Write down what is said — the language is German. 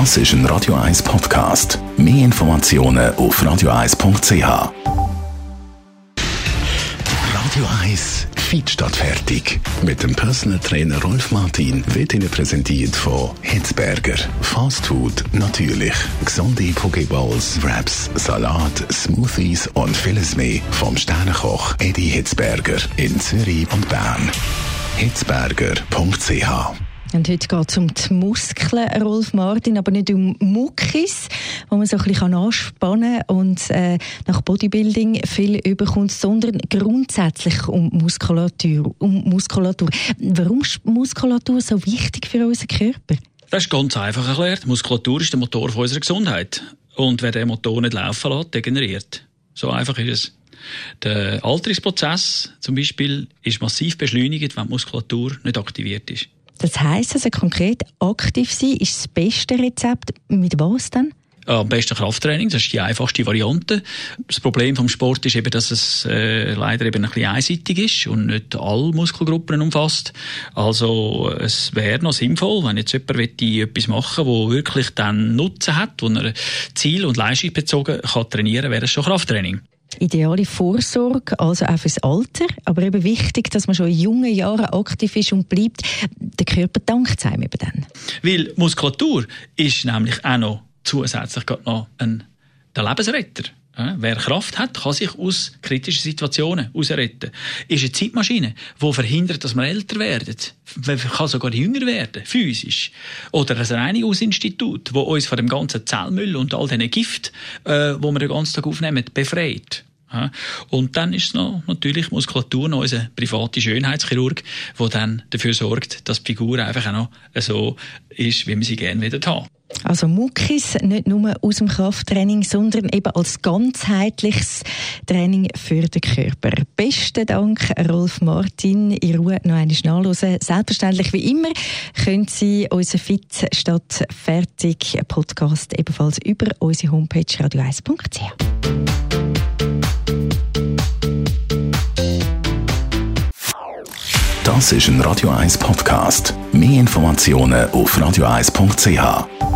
Das ist ein Radio 1 Podcast. Mehr Informationen auf radio1.ch. Radio 1 Feed statt fertig. Mit dem Personal Trainer Rolf Martin wird Ihnen präsentiert von Hitzberger. Fast Food natürlich. Gesunde Pokeballs, Wraps, Salat, Smoothies und vieles mehr vom Sternenkoch Eddie Hitzberger in Zürich und Bern. Hitzberger.ch und heute geht es um die Muskeln, Rolf Martin, aber nicht um Muckis, wo man so ein bisschen anspannen kann und äh, nach Bodybuilding viel überkommt, sondern grundsätzlich um Muskulatur. Um Muskulatur. Warum ist Muskulatur so wichtig für unseren Körper? Das ist ganz einfach erklärt. Muskulatur ist der Motor unserer Gesundheit. Und wer den Motor nicht laufen lässt, degeneriert. So einfach ist es. Der Alterungsprozess zum Beispiel ist massiv beschleunigt, wenn die Muskulatur nicht aktiviert ist. Das heisst also konkret, aktiv sein ist das beste Rezept. Mit was denn? Am besten Krafttraining, das ist die einfachste Variante. Das Problem vom Sport ist eben, dass es äh, leider eben ein bisschen einseitig ist und nicht alle Muskelgruppen umfasst. Also es wäre noch sinnvoll, wenn jetzt jemand etwas machen wo wirklich dann Nutzen hat, wo er ziel- und leistungsbezogen kann trainieren, wäre es schon Krafttraining ideale Vorsorge, also auch fürs Alter, aber eben wichtig, dass man schon in jungen Jahren aktiv ist und bleibt. Der Körper dankt einem eben dann. Weil Muskulatur ist nämlich auch noch zusätzlich noch ein der Lebensretter. Wer Kraft hat, kann sich aus kritischen Situationen herausretten. Ist eine Zeitmaschine, die verhindert, dass wir älter werden. Man kann sogar jünger werden, physisch. Oder ein Reinigungsinstitut, das uns von dem ganzen Zellmüll und all diesen Gift, äh, wo wir den ganzen Tag aufnehmen, befreit. Und dann ist es noch natürlich Muskulatur, noch unser privater Schönheitschirurg, der dann dafür sorgt, dass die Figur einfach auch noch so ist, wie wir sie gerne wieder haben. Also Muckis nicht nur aus dem Krafttraining, sondern eben als ganzheitliches Training für den Körper. Besten Dank, Rolf Martin. In Ruhe noch einmal nachhören. Selbstverständlich wie immer können Sie unseren Fit statt fertig Podcast ebenfalls über unsere Homepage radio1.ch. Das ist ein Radio 1 Podcast. Mehr Informationen auf radio1.ch.